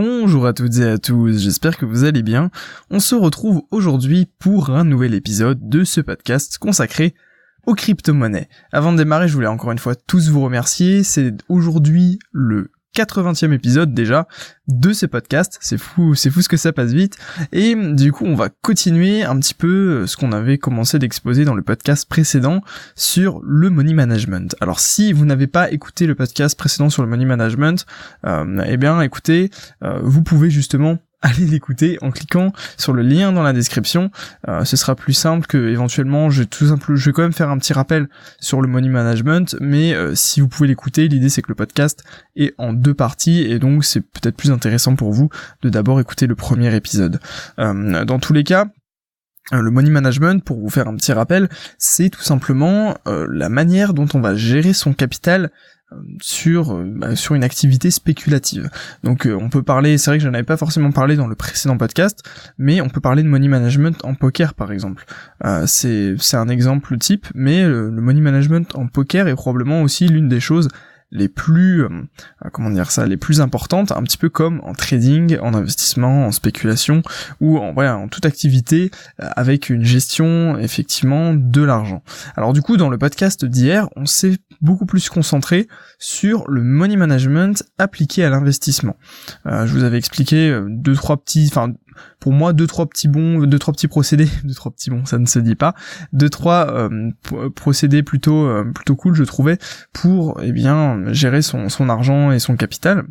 Bonjour à toutes et à tous, j'espère que vous allez bien. On se retrouve aujourd'hui pour un nouvel épisode de ce podcast consacré aux crypto-monnaies. Avant de démarrer, je voulais encore une fois tous vous remercier. C'est aujourd'hui le 80e épisode déjà de ces podcasts. C'est fou, c'est fou ce que ça passe vite. Et du coup, on va continuer un petit peu ce qu'on avait commencé d'exposer dans le podcast précédent sur le money management. Alors si vous n'avez pas écouté le podcast précédent sur le money management, euh, eh bien écoutez, euh, vous pouvez justement allez l'écouter en cliquant sur le lien dans la description. Euh, ce sera plus simple que éventuellement je tout simple, je vais quand même faire un petit rappel sur le money management, mais euh, si vous pouvez l'écouter, l'idée c'est que le podcast est en deux parties et donc c'est peut-être plus intéressant pour vous de d'abord écouter le premier épisode. Euh, dans tous les cas, le money management, pour vous faire un petit rappel, c'est tout simplement la manière dont on va gérer son capital sur euh, bah, sur une activité spéculative. Donc euh, on peut parler, c'est vrai que je n'avais pas forcément parlé dans le précédent podcast, mais on peut parler de money management en poker par exemple. Euh, c'est c'est un exemple type, mais le money management en poker est probablement aussi l'une des choses les plus euh, comment dire ça les plus importantes un petit peu comme en trading en investissement en spéculation ou en en toute activité euh, avec une gestion effectivement de l'argent. Alors du coup dans le podcast d'hier on s'est beaucoup plus concentré sur le money management appliqué à l'investissement. Euh, je vous avais expliqué deux trois petits enfin pour moi deux trois petits bons deux trois petits procédés deux trois petits bons ça ne se dit pas deux trois euh, procédés plutôt euh, plutôt cool je trouvais pour eh bien gérer son son argent et son capital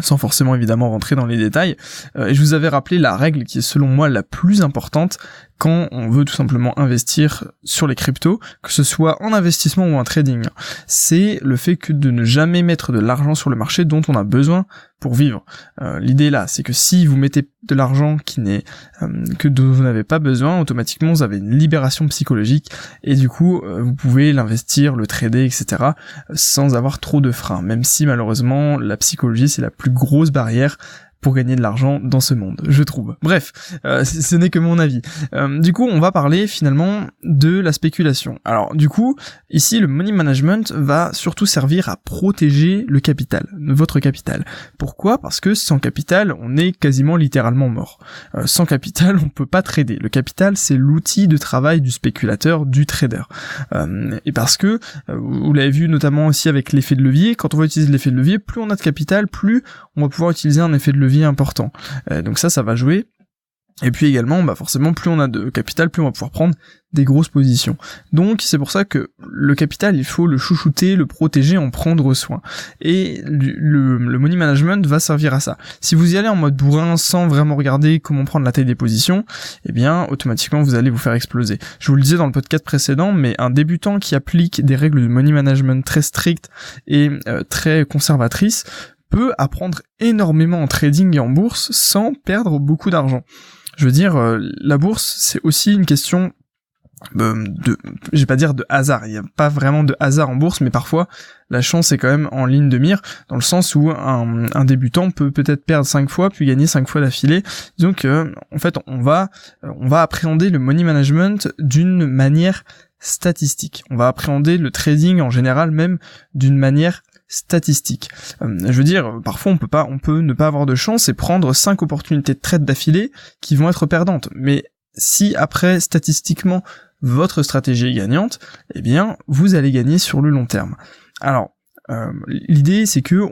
sans forcément évidemment rentrer dans les détails. Euh, et je vous avais rappelé la règle qui est selon moi la plus importante quand on veut tout simplement investir sur les cryptos, que ce soit en investissement ou en trading. C'est le fait que de ne jamais mettre de l'argent sur le marché dont on a besoin pour vivre. Euh, l'idée là, c'est que si vous mettez de l'argent qui n'est euh, que dont vous n'avez pas besoin, automatiquement vous avez une libération psychologique et du coup euh, vous pouvez l'investir, le trader, etc. sans avoir trop de freins. Même si malheureusement la psychologie c'est la plus grosse barrière pour gagner de l'argent dans ce monde, je trouve. Bref, euh, ce n'est que mon avis. Euh, du coup, on va parler finalement de la spéculation. Alors, du coup, ici, le money management va surtout servir à protéger le capital, votre capital. Pourquoi? Parce que sans capital, on est quasiment littéralement mort. Euh, sans capital, on peut pas trader. Le capital, c'est l'outil de travail du spéculateur, du trader. et parce que, vous l'avez vu notamment aussi avec l'effet de levier, quand on va utiliser l'effet de levier, plus on a de capital, plus on va pouvoir utiliser un effet de levier important. Euh, donc ça, ça va jouer. Et puis également, bah forcément, plus on a de capital, plus on va pouvoir prendre des grosses positions. Donc c'est pour ça que le capital, il faut le chouchouter, le protéger, en prendre soin. Et le, money management va servir à ça. Si vous y allez en mode bourrin, sans vraiment regarder comment prendre la taille des positions, eh bien automatiquement vous allez vous faire exploser. Je vous le disais dans le podcast précédent, mais un débutant qui applique des règles de money management très strictes et euh, très conservatrices peut apprendre énormément en trading et en bourse sans perdre beaucoup d'argent. Je veux dire, euh, la bourse, c'est aussi une question euh, de, je vais pas dire de hasard, il n'y a pas vraiment de hasard en bourse, mais parfois la chance est quand même en ligne de mire, dans le sens où un, débutant peut peut-être perdre 5 fois, puis gagner 5 fois d'affilée. Donc en fait, on va, on va appréhender le money management d'une manière statistique. On va appréhender le trading en général même d'une manière statistique. Euh, je veux dire, parfois on peut pas, on peut ne pas avoir de chance et prendre cinq opportunités de trade d'affilée qui vont être perdantes. Mais si après statistiquement votre stratégie est gagnante, eh bien vous allez gagner sur le long terme. Alors euh, l'idée c'est que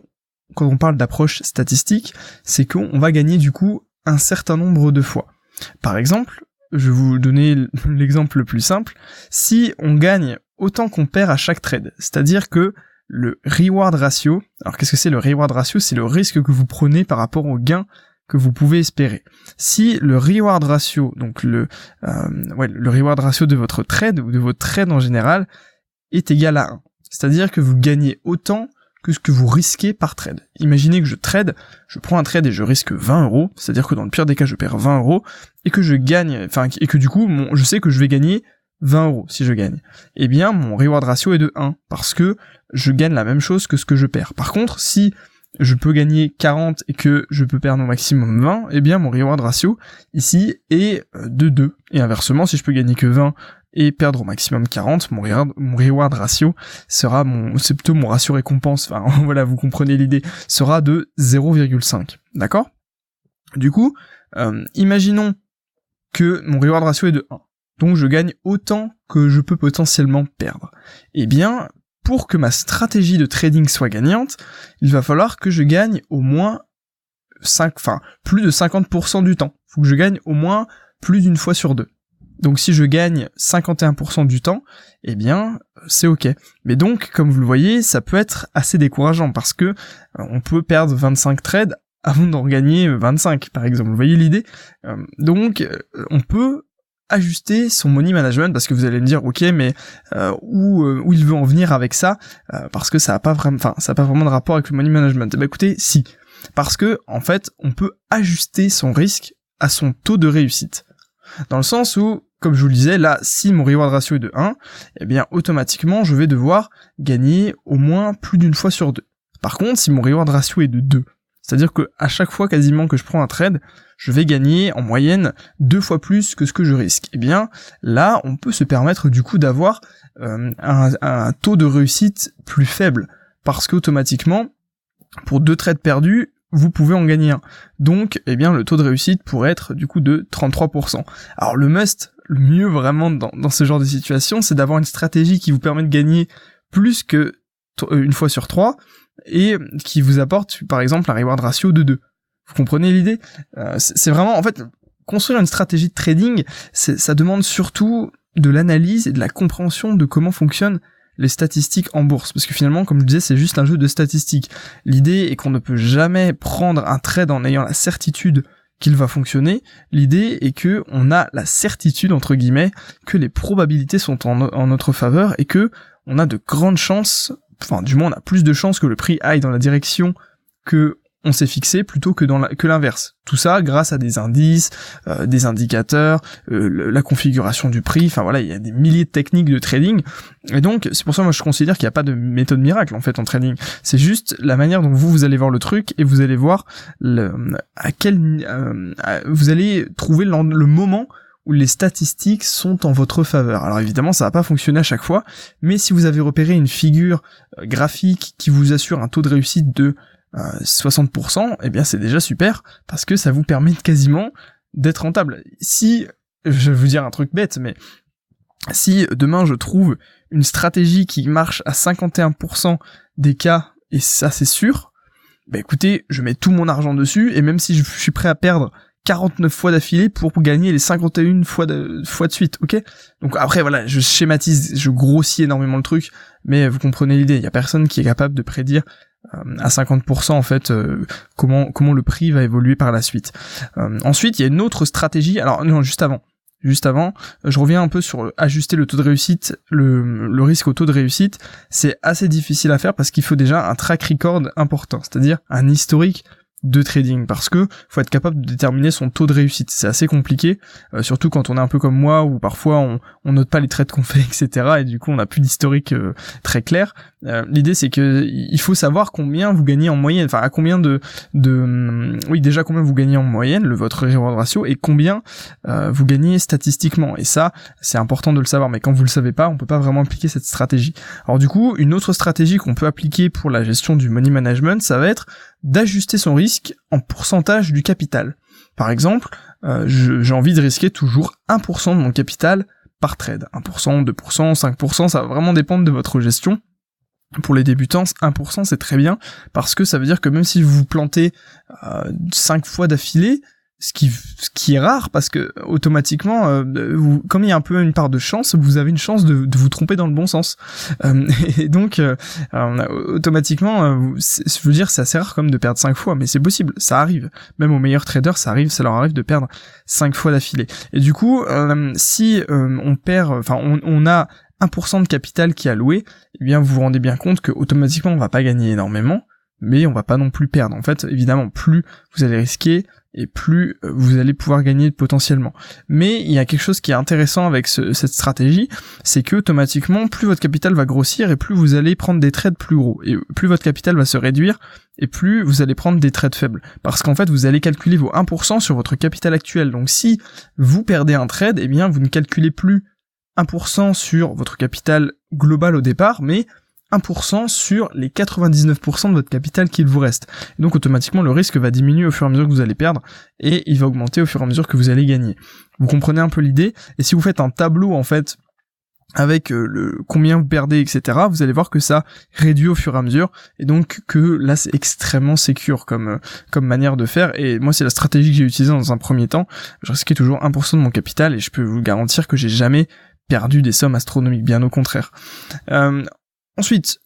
quand on parle d'approche statistique, c'est qu'on va gagner du coup un certain nombre de fois. Par exemple, je vais vous donner l'exemple le plus simple, si on gagne autant qu'on perd à chaque trade, c'est-à-dire que le reward ratio. Alors qu'est-ce que c'est le reward ratio? C'est le risque que vous prenez par rapport au gain que vous pouvez espérer. Si le reward ratio, donc le, euh, ouais, le reward ratio de votre trade ou de votre trade en général, est égal à 1. C'est-à-dire que vous gagnez autant que ce que vous risquez par trade. Imaginez que je trade, je prends un trade et je risque 20 euros, c'est-à-dire que dans le pire des cas je perds 20 euros, et que je gagne, enfin, et que du coup, je sais que je vais gagner 20 euros si je gagne. Eh bien, mon reward ratio est de 1, parce que je gagne la même chose que ce que je perds. Par contre, si je peux gagner 40 et que je peux perdre au maximum 20, eh bien mon reward ratio ici est euh, de 2. Et inversement, si je peux gagner que 20 et perdre au maximum 40, mon reward, mon reward ratio sera mon, c'est plutôt mon ratio récompense, enfin voilà, vous comprenez l'idée, sera de 0,5. D'accord? Du coup, euh, imaginons que mon reward ratio est de 1. Donc je gagne autant que je peux potentiellement perdre. Eh bien, pour que ma stratégie de trading soit gagnante, il va falloir que je gagne au moins 5, enfin, plus de 50% du temps. Faut que je gagne au moins plus d'une fois sur deux. Donc si je gagne 51% du temps, eh bien c'est ok. Mais donc, comme vous le voyez, ça peut être assez décourageant parce que euh, on peut perdre 25 trades avant d'en gagner 25, par exemple. Vous voyez l'idée? Euh, Donc, euh, on peut ajuster son money management parce que vous allez me dire ok mais où, où il veut en venir avec ça parce que ça a pas vraiment enfin ça a pas vraiment de rapport avec le money management. Eh ben écoutez si parce que en fait on peut ajuster son risque à son taux de réussite. Dans le sens où, comme je vous le disais, là, si mon reward ratio est de 1, eh bien, automatiquement, je vais devoir gagner au moins plus d'une fois sur deux. Par contre, si mon reward ratio est de 2, c'est-à-dire que à chaque fois quasiment que je prends un trade, je vais gagner en moyenne deux fois plus que ce que je risque. Eh bien, là, on peut se permettre du coup d'avoir euh, un, taux de réussite plus faible, parce qu'automatiquement, pour deux trades perdus, vous pouvez en gagner un. Donc, eh bien, le taux de réussite pourrait être du coup de 33%. Alors le must, le mieux vraiment dans, ce genre de situation, c'est d'avoir une stratégie qui vous permet de gagner plus que une fois sur trois et qui vous apporte par exemple un reward ratio de 2. Vous comprenez l'idée? Euh, C'est vraiment en fait construire une stratégie de trading, ça demande surtout de l'analyse et de la compréhension de comment fonctionne les statistiques en bourse. Parce que finalement, comme je disais, c'est juste un jeu de statistiques. L'idée est qu'on ne peut jamais prendre un trade en ayant la certitude qu'il va fonctionner. L'idée est que on a la certitude, entre guillemets, que les probabilités sont en, en notre faveur et que on a de grandes chances, enfin, du moins, on a plus de chances que le prix aille dans la direction que on s'est fixé plutôt que dans que l'inverse. Tout ça grâce à des indices, euh, des indicateurs, euh, la configuration du prix. Enfin voilà, il y a des milliers de techniques de trading. Et donc c'est pour ça que moi je considère qu'il n'y a pas de méthode miracle en fait en trading. C'est juste la manière dont vous vous allez voir le truc et vous allez voir à quel euh, vous allez trouver le moment où les statistiques sont en votre faveur. Alors évidemment, ça va pas fonctionner à chaque fois, mais si vous avez repéré une figure graphique qui vous assure un taux de réussite de 60%, eh bien c'est déjà super parce que ça vous permet quasiment d'être rentable. Si, je vais vous dire un truc bête, mais si demain je trouve une stratégie qui marche à 51% des cas, et ça c'est sûr, bah écoutez, je mets tout mon argent dessus, et même si je suis prêt à perdre 49 fois d'affilée pour gagner les 51 fois de, fois de suite, ok? Donc après voilà, je schématise, je grossis énormément le truc, mais vous comprenez l'idée, il y a personne qui est capable de prédire euh, à 50% en fait euh, comment comment le prix va évoluer par la suite. Euh, ensuite, il y a une autre stratégie. Alors non, juste avant. Juste avant, je reviens un peu sur ajuster le taux de réussite, le, le risque au taux de réussite. C'est assez difficile à faire parce qu'il faut déjà un track record important, c'est-à-dire un historique de trading parce que faut être capable de déterminer son taux de réussite. C'est assez compliqué, euh, surtout quand on est un peu comme moi où parfois on, on note pas les trades qu'on fait, etc. Et du coup on n'a plus d'historique euh, très clair. Euh, l'idée c'est que il faut savoir combien vous gagnez en moyenne, enfin à combien de, de hum, oui déjà combien vous gagnez en moyenne, le votre reward ratio et combien vous gagnez statistiquement. Et ça c'est important de le savoir, mais quand vous le savez pas, on peut pas vraiment appliquer cette stratégie. Alors du coup une autre stratégie qu'on peut appliquer pour la gestion du money management, ça va être d'ajuster son risque en pourcentage du capital. Par exemple, euh, j'ai envie de risquer toujours 1% de mon capital par trade. 1%, 2%, 5%, ça va vraiment dépendre de votre gestion. Pour les débutants, 1% c'est très bien parce que ça veut dire que même si vous vous plantez euh, 5 fois d'affilée, ce qui, ce qui est rare parce que automatiquement, euh, vous, comme il y a un peu une part de chance, vous avez une chance de, de vous tromper dans le bon sens. Euh, et donc, euh, automatiquement, je veux dire, c'est assez rare comme de perdre cinq fois, mais c'est possible, ça arrive. Même aux meilleurs traders, ça arrive, ça leur arrive de perdre cinq fois d'affilée. Et du coup, si on perd, enfin, on, on a 1% de capital qui est alloué, eh bien, vous vous rendez bien compte que automatiquement, on va pas gagner énormément mais on va pas non plus perdre. En fait, évidemment, plus vous allez risquer, et plus euh, vous allez pouvoir gagner potentiellement. Mais il y a quelque chose qui est intéressant avec cette stratégie, c'est que automatiquement, plus votre capital va grossir et plus vous allez prendre des trades plus gros. Et plus votre capital va se réduire et plus vous allez prendre des trades faibles. Parce qu'en fait, vous allez calculer vos 1% sur votre capital actuel. Donc si vous perdez un trade, eh bien vous ne calculez plus 1% sur votre capital global au départ, mais 1% sur les 99% de votre capital qu'il vous reste. donc automatiquement le risque va diminuer au fur et à mesure que vous allez perdre et il va augmenter au fur et à mesure que vous allez gagner. Vous comprenez un peu l'idée? Et si vous faites un tableau en fait avec euh, le combien vous perdez, etc., vous allez voir que ça réduit au fur et à mesure, et donc que là c'est extrêmement sécure comme euh, comme manière de faire. Et moi c'est la stratégie que j'ai utilisée dans un premier temps. Je risquais toujours 1% de mon capital, et je peux vous garantir que j'ai jamais perdu des sommes astronomiques, bien au contraire. Euh, ensuite,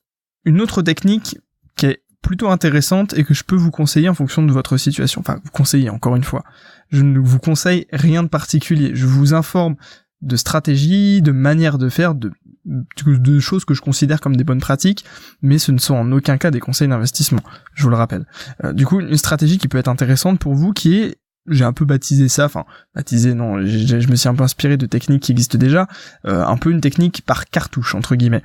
une autre technique qui est plutôt intéressante et que je peux vous conseiller en fonction de votre situation. Enfin, vous conseiller encore une fois. Je ne vous conseille rien de particulier. Je vous informe de stratégie, de manière de faire, de, de choses que je considère comme des bonnes pratiques, mais ce ne sont en aucun cas des conseils d'investissement, je vous le rappelle. Euh, du coup, une stratégie qui peut être intéressante pour vous, qui est, j'ai un peu baptisé ça, enfin, baptisé non, je me suis un peu inspiré de techniques qui existent déjà, euh, un peu une technique par cartouche, entre guillemets.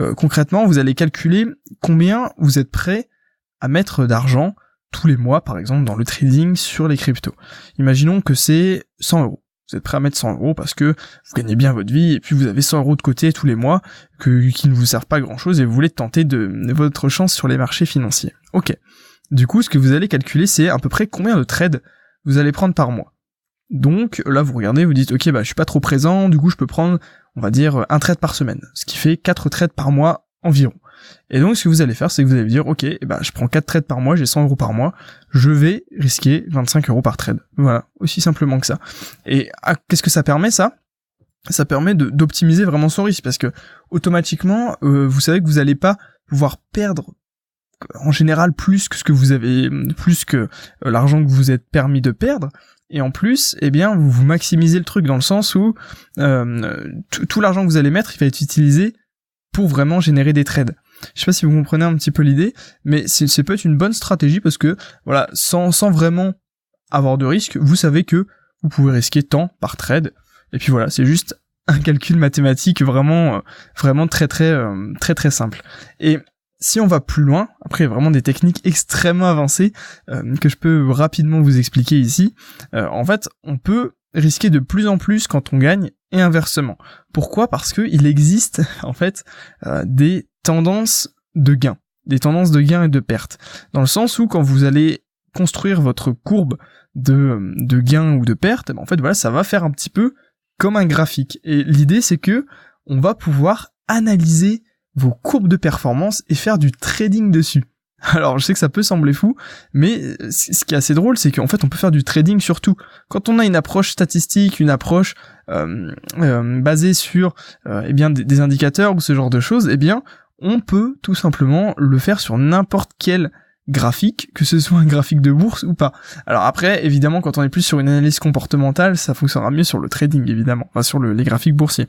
Euh, concrètement, vous allez calculer combien vous êtes prêt à mettre d'argent tous les mois, par exemple, dans le trading sur les cryptos. Imaginons que c'est 100 euros vous êtes prêt à mettre 100 euros parce que vous gagnez bien votre vie et puis vous avez 100 euros de côté tous les mois que, qui ne vous servent pas grand chose et vous voulez tenter de, votre chance sur les marchés financiers. Ok. Du coup, ce que vous allez calculer, c'est à peu près combien de trades vous allez prendre par mois. Donc là, vous regardez, vous dites, ok, bah je suis pas trop présent, du coup je peux prendre, on va dire, un trade par semaine, ce qui fait 4 trades par mois environ. Et donc, ce que vous allez faire, c'est que vous allez dire, ok, eh ben, je prends 4 trades par mois, j'ai 100 euros par mois, je vais risquer 25 euros par trade. Voilà, aussi simplement que ça. Et ah, qu'est-ce que ça permet, ça? Ça permet d'optimiser vraiment son risque, parce que automatiquement, euh, vous savez que vous n'allez pas pouvoir perdre en général plus que ce que vous avez, plus que euh, l'argent que vous êtes permis de perdre. Et en plus, eh bien, vous maximisez le truc dans le sens où euh, tout l'argent que vous allez mettre, il va être utilisé pour vraiment générer des trades. Je sais pas si vous comprenez un petit peu l'idée, mais c'est peut être une bonne stratégie parce que voilà, sans, vraiment avoir de risque, vous savez que vous pouvez risquer tant par trade. Et puis voilà, c'est juste un calcul mathématique vraiment euh, vraiment très très très très simple. Et si on va plus loin, après vraiment des techniques extrêmement avancées euh, que je peux rapidement vous expliquer ici. en fait, on peut risquer de plus en plus quand on gagne et inversement. Pourquoi? Parce que il existe en fait euh, des tendances de gain, des tendances de gain et de perte. Dans le sens où quand vous allez construire votre courbe de, de gain ou de perte, ben, en fait voilà, ça va faire un petit peu comme un graphique. Et l'idée c'est que on va pouvoir analyser vos courbes de performance et faire du trading dessus. Alors je sais que ça peut sembler fou, mais euh, ce qui est assez drôle, c'est qu'en fait on peut faire du trading sur tout. Quand on a une approche statistique, une approche euh, euh, basée sur eh des, indicateurs ou ce genre de choses, eh bien on peut tout simplement le faire sur n'importe quel graphique, que ce soit un graphique de bourse ou pas. Alors après, évidemment, quand on est plus sur une analyse comportementale, ça fonctionnera mieux sur le trading, évidemment, enfin sur les graphiques boursiers.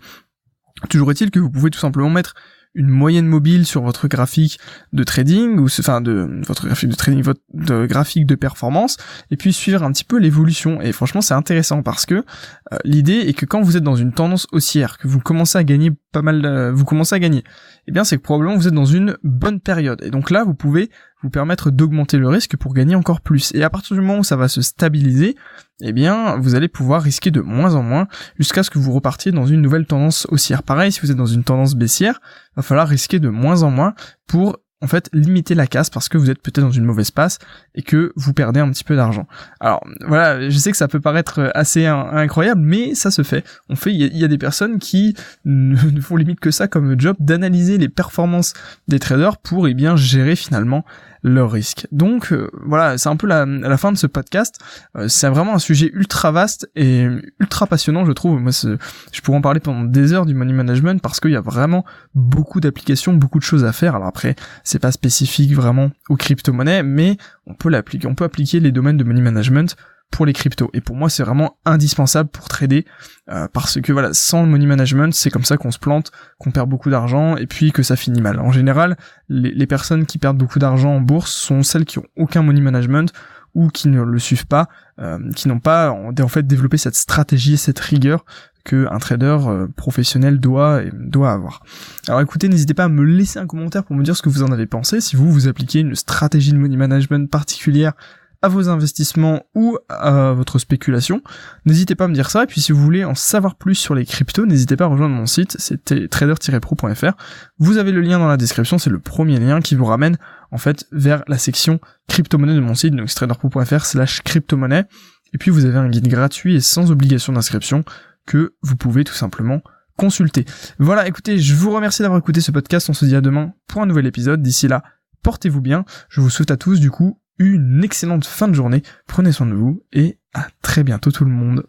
Toujours est-il que vous pouvez tout simplement mettre une moyenne mobile sur votre graphique de trading ou enfin de votre graphique de trading votre graphique de performance et puis suivre un petit peu l'évolution. Et franchement c'est intéressant parce que euh, l'idée est que quand vous êtes dans une tendance haussière que vous commencez à gagner pas mal vous commencez à gagner eh bien c'est que probablement vous êtes dans une bonne période. Et donc là vous pouvez vous permettre d'augmenter le risque pour gagner encore plus. Et à partir du moment où ça va se stabiliser eh bien, vous allez pouvoir risquer de moins en moins jusqu'à ce que vous repartiez dans une nouvelle tendance haussière. Pareil, si vous êtes dans une tendance baissière, va falloir risquer de moins en moins pour en fait limiter la casse parce que vous êtes peut-être dans une mauvaise passe et que vous perdez un petit peu d'argent. Alors voilà, je sais que ça peut paraître assez incroyable, mais ça se fait. On fait, il y, a des personnes qui ne font limite que ça comme job d'analyser les performances des traders pour eh bien gérer finalement leur risque. Donc euh, voilà, c'est un peu la, la, fin de ce podcast. Euh, c'est vraiment un sujet ultra vaste et ultra passionnant, je trouve. Moi, je pourrais en parler pendant des heures du money management parce qu'il y a vraiment beaucoup d'applications, beaucoup de choses à faire. Alors après, c'est pas spécifique vraiment aux crypto-monnaies, mais on peut l'appliquer, on peut appliquer les domaines de money management pour les cryptos. Et pour moi, c'est vraiment indispensable pour trader euh, parce que voilà, sans le money management, c'est comme ça qu'on se plante, qu'on perd beaucoup d'argent et puis que ça finit mal. En général, les, personnes qui perdent beaucoup d'argent en bourse sont celles qui ont aucun money management ou qui ne le suivent pas, euh, qui n'ont pas en fait développé cette stratégie, cette rigueur que un trader euh, professionnel doit doit avoir. Alors écoutez, n'hésitez pas à me laisser un commentaire pour me dire ce que vous en avez pensé, si vous vous appliquez une stratégie de money management particulière à vos investissements ou à votre spéculation, n'hésitez pas à me dire ça. Et puis si vous voulez en savoir plus sur les cryptos, n'hésitez pas à rejoindre mon site, c'était trader-pro.fr. Vous avez le lien dans la description, c'est le premier lien qui vous ramène en fait vers la section crypto-monnaie de mon site, donc traderpro.fr slash crypto-monnaie. Et puis vous avez un guide gratuit et sans obligation d'inscription que vous pouvez tout simplement consulter. Voilà, écoutez, je vous remercie d'avoir écouté ce podcast, on se dit à demain pour un nouvel épisode. D'ici là, portez-vous bien, je vous souhaite à tous du coup une excellente fin de journée, prenez soin de vous et à très bientôt tout le monde.